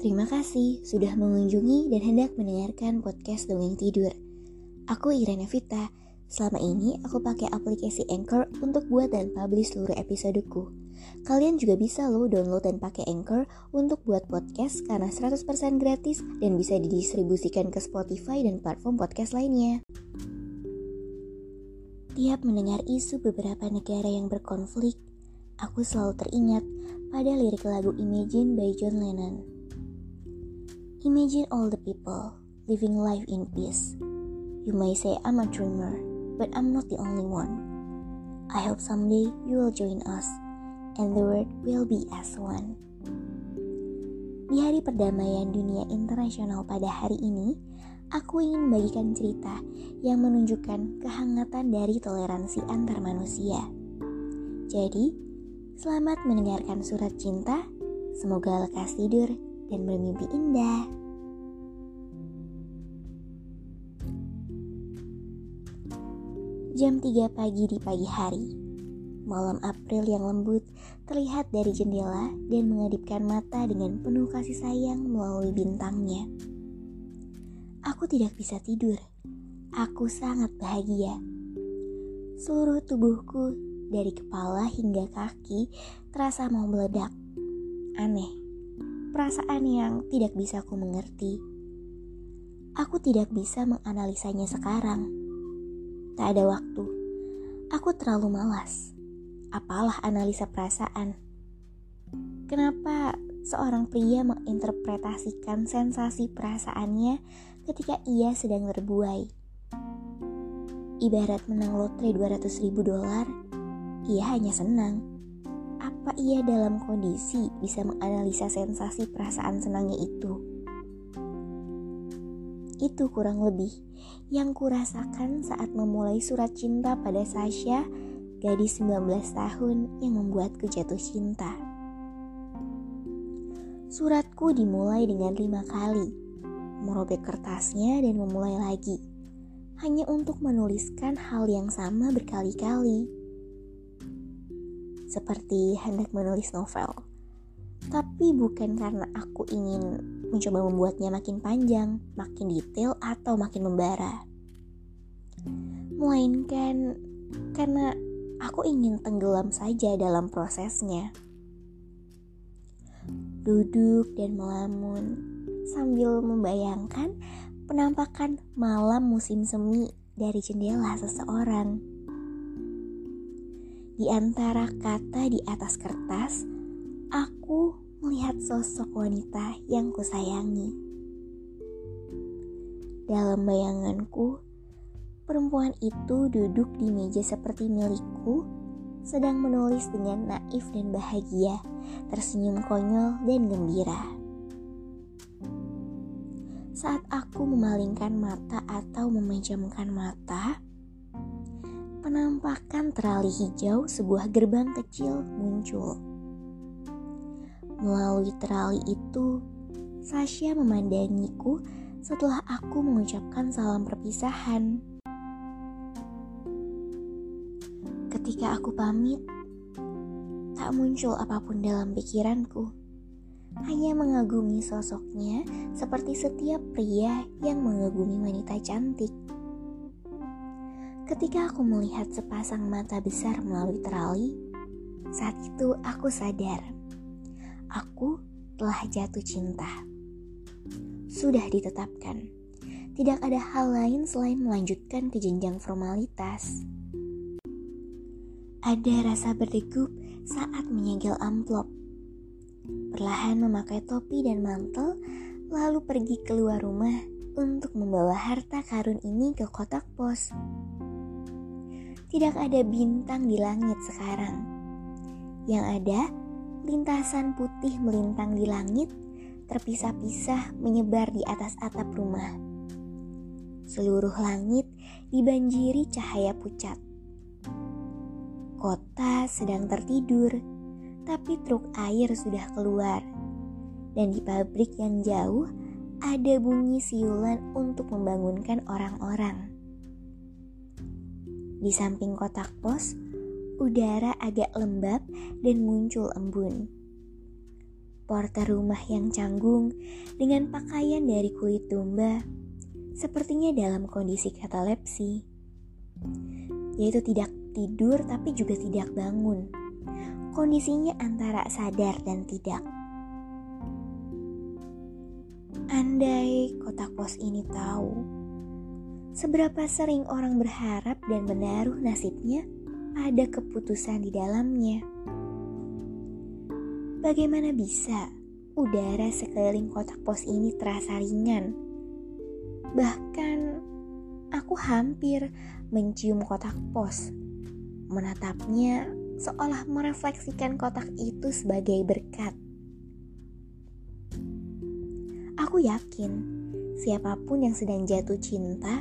Terima kasih sudah mengunjungi dan hendak mendengarkan podcast Dongeng Tidur. Aku Irene Vita. Selama ini aku pakai aplikasi Anchor untuk buat dan publish seluruh episodeku. Kalian juga bisa loh download dan pakai Anchor untuk buat podcast karena 100% gratis dan bisa didistribusikan ke Spotify dan platform podcast lainnya. Tiap mendengar isu beberapa negara yang berkonflik, aku selalu teringat pada lirik lagu Imagine by John Lennon. Imagine all the people living life in peace. You may say I'm a dreamer, but I'm not the only one. I hope someday you will join us, and the world will be as one. Di Hari Perdamaian Dunia Internasional pada hari ini, aku ingin membagikan cerita yang menunjukkan kehangatan dari toleransi antar manusia. Jadi, selamat mendengarkan surat cinta. Semoga lekas tidur dan bermimpi indah. Jam 3 pagi di pagi hari. Malam April yang lembut terlihat dari jendela dan mengedipkan mata dengan penuh kasih sayang melalui bintangnya. Aku tidak bisa tidur. Aku sangat bahagia. Seluruh tubuhku dari kepala hingga kaki terasa mau meledak. Aneh, perasaan yang tidak bisa aku mengerti. Aku tidak bisa menganalisanya sekarang. Tak ada waktu. Aku terlalu malas. Apalah analisa perasaan. Kenapa seorang pria menginterpretasikan sensasi perasaannya ketika ia sedang berbuai? Ibarat menang lotre 200 ribu dolar, ia hanya senang. Apa ia dalam kondisi bisa menganalisa sensasi perasaan senangnya itu? Itu kurang lebih yang kurasakan saat memulai surat cinta pada Sasha, gadis 19 tahun yang membuatku jatuh cinta. Suratku dimulai dengan lima kali, merobek kertasnya dan memulai lagi, hanya untuk menuliskan hal yang sama berkali-kali seperti hendak menulis novel. Tapi bukan karena aku ingin mencoba membuatnya makin panjang, makin detail, atau makin membara. Melainkan karena aku ingin tenggelam saja dalam prosesnya. Duduk dan melamun sambil membayangkan penampakan malam musim semi dari jendela seseorang. Di antara kata di atas kertas, aku melihat sosok wanita yang kusayangi. Dalam bayanganku, perempuan itu duduk di meja seperti milikku, sedang menulis dengan naif dan bahagia, tersenyum konyol dan gembira. Saat aku memalingkan mata atau memejamkan mata, penampakan terali hijau sebuah gerbang kecil muncul. Melalui terali itu, Sasha memandangiku setelah aku mengucapkan salam perpisahan. Ketika aku pamit, tak muncul apa pun dalam pikiranku. Hanya mengagumi sosoknya seperti setiap pria yang mengagumi wanita cantik. Ketika aku melihat sepasang mata besar melalui terali, saat itu aku sadar, aku telah jatuh cinta. Sudah ditetapkan, tidak ada hal lain selain melanjutkan ke jenjang formalitas. Ada rasa berdegup saat menyegel amplop. Perlahan memakai topi dan mantel, lalu pergi keluar rumah untuk membawa harta karun ini ke kotak pos. Tidak ada bintang di langit sekarang. Yang ada, lintasan putih melintang di langit, terpisah-pisah menyebar di atas atap rumah. Seluruh langit dibanjiri cahaya pucat. Kota sedang tertidur, tapi truk air sudah keluar. Dan di pabrik yang jauh ada bunyi siulan untuk membangunkan orang-orang. Di samping kotak pos, udara agak lembab dan muncul embun. Porter rumah yang canggung dengan pakaian dari kulit domba sepertinya dalam kondisi katalepsi, yaitu tidak tidur tapi juga tidak bangun. Kondisinya antara sadar dan tidak. Andai kotak pos ini tahu seberapa sering orang berharap dan menaruh nasibnya pada keputusan di dalamnya. Bagaimana bisa udara sekeliling kotak pos ini terasa ringan? Bahkan aku hampir mencium kotak pos menatapnya seolah merefleksikan kotak itu sebagai berkat. Aku yakin siapa pun yang sedang jatuh cinta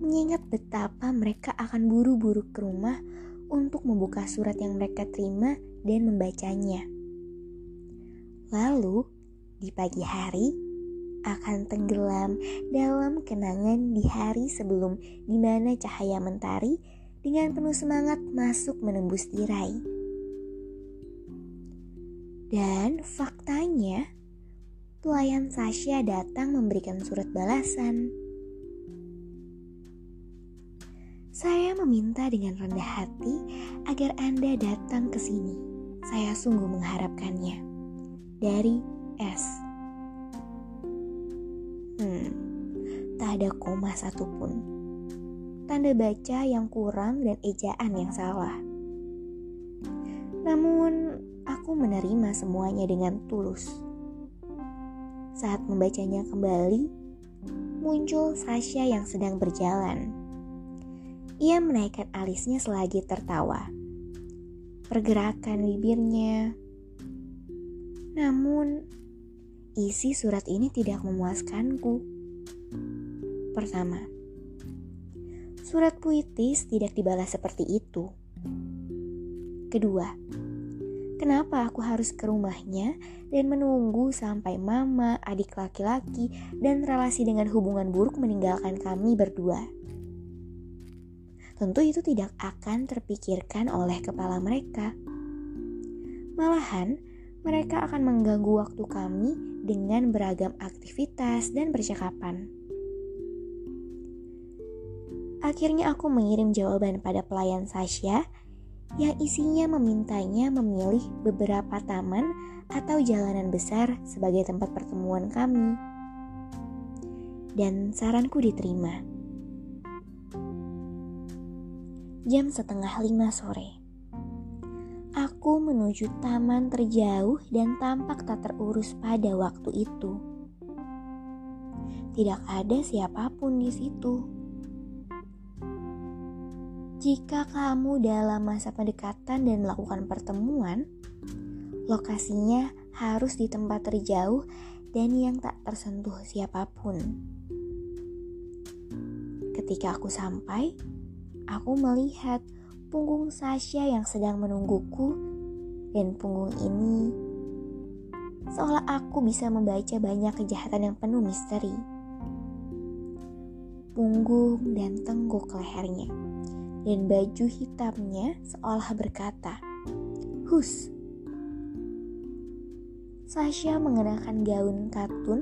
mengingat betapa mereka akan buru-buru ke rumah untuk membuka surat yang mereka terima dan membacanya. Lalu, di pagi hari, akan tenggelam dalam kenangan di hari sebelum di mana cahaya mentari dengan penuh semangat masuk menembus tirai. Dan faktanya, pelayan Sasha datang memberikan surat balasan. Saya meminta dengan rendah hati agar Anda datang ke sini. Saya sungguh mengharapkannya. Dari S. Hmm, tak ada koma satupun tanda baca yang kurang dan ejaan yang salah. Namun, aku menerima semuanya dengan tulus. Saat membacanya kembali, muncul Sasha yang sedang berjalan. Ia menaikkan alisnya selagi tertawa. Pergerakan bibirnya. Namun, isi surat ini tidak memuaskanku. Pertama, Surat puitis tidak dibalas seperti itu. Kedua, kenapa aku harus ke rumahnya dan menunggu sampai mama, adik laki-laki, dan relasi dengan hubungan buruk meninggalkan kami berdua? Tentu itu tidak akan terpikirkan oleh kepala mereka. Malahan, mereka akan mengganggu waktu kami dengan beragam aktivitas dan percakapan. Akhirnya aku mengirim jawaban pada pelayan Sasha yang isinya memintanya memilih beberapa taman atau jalanan besar sebagai tempat pertemuan kami. Dan saranku diterima. Jam setengah lima sore. Aku menuju taman terjauh dan tampak tak terurus pada waktu itu. Tidak ada siapa pun di situ. Jika kamu dalam masa pendekatan dan melakukan pertemuan, lokasinya harus di tempat terjauh dan yang tak tersentuh siapa pun. Ketika aku sampai, aku melihat punggung Sasha yang sedang menungguku dan punggung ini seolah aku bisa membaca banyak kejahatan yang penuh misteri. Punggung dan tengguk lehernya dan baju hitamnya seolah berkata, Hus. Sasha mengenakan gaun katun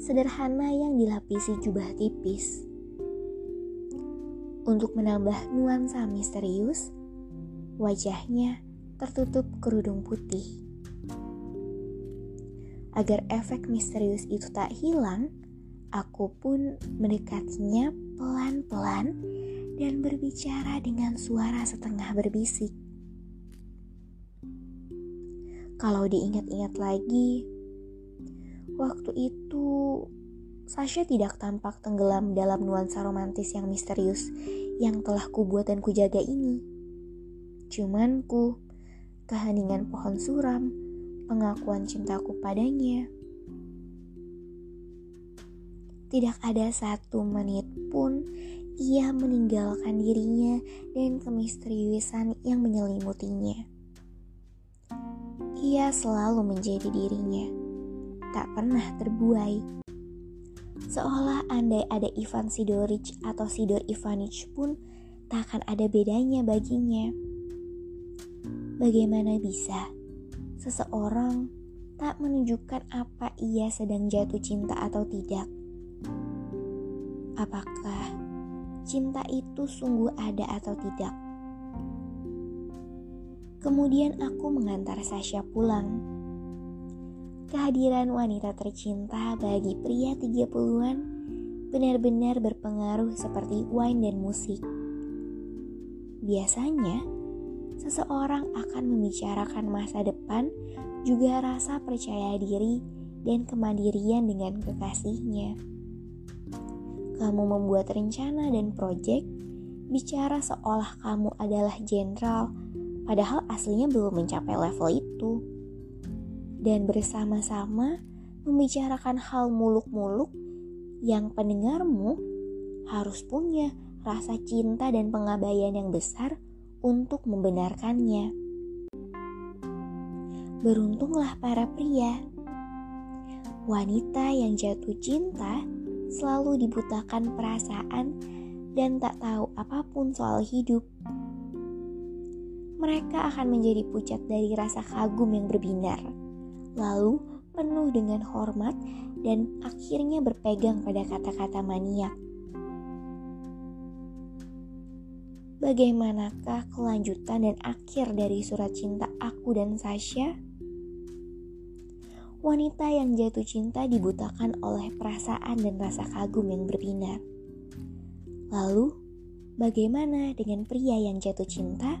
sederhana yang dilapisi jubah tipis. Untuk menambah nuansa misterius, wajahnya tertutup kerudung putih. Agar efek misterius itu tak hilang, aku pun mendekatinya pelan-pelan dan berbicara dengan suara setengah berbisik. Kalau diingat-ingat lagi, waktu itu Sasha tidak tampak tenggelam dalam nuansa romantis yang misterius yang telah kubuat dan kujaga ini. Cuman ku, keheningan pohon suram, pengakuan cintaku padanya. Tidak ada satu menit pun ia meninggalkan dirinya dan kemisteriusan yang menyelimutinya. Ia selalu menjadi dirinya, tak pernah terbuai Seolah andai ada Ivan Sidoric atau Sidor Ivanic pun tak akan ada bedanya baginya. Bagaimana bisa seseorang tak menunjukkan apa ia sedang jatuh cinta atau tidak? Apakah cinta itu sungguh ada atau tidak? Kemudian aku mengantar Sasha pulang kehadiran wanita tercinta bagi pria 30-an benar-benar berpengaruh seperti wine dan musik. Biasanya, seseorang akan membicarakan masa depan juga rasa percaya diri dan kemandirian dengan kekasihnya. Kamu membuat rencana dan proyek, bicara seolah kamu adalah jenderal, padahal aslinya belum mencapai level itu dan bersama-sama membicarakan hal muluk-muluk yang pendengarmu harus punya rasa cinta dan pengabaian yang besar untuk membenarkannya. Beruntunglah para pria. Wanita yang jatuh cinta selalu dibutakan perasaan dan tak tahu apa pun soal hidup. Mereka akan menjadi pucat dari rasa kagum yang berbinar lalu penuh dengan hormat dan akhirnya berpegang pada kata-kata maniak. Bagaimanakah kelanjutan dan akhir dari surat cinta aku dan Sasha? Wanita yang jatuh cinta dibutakan oleh perasaan dan rasa kagum yang berbinar. Lalu, bagaimana dengan pria yang jatuh cinta?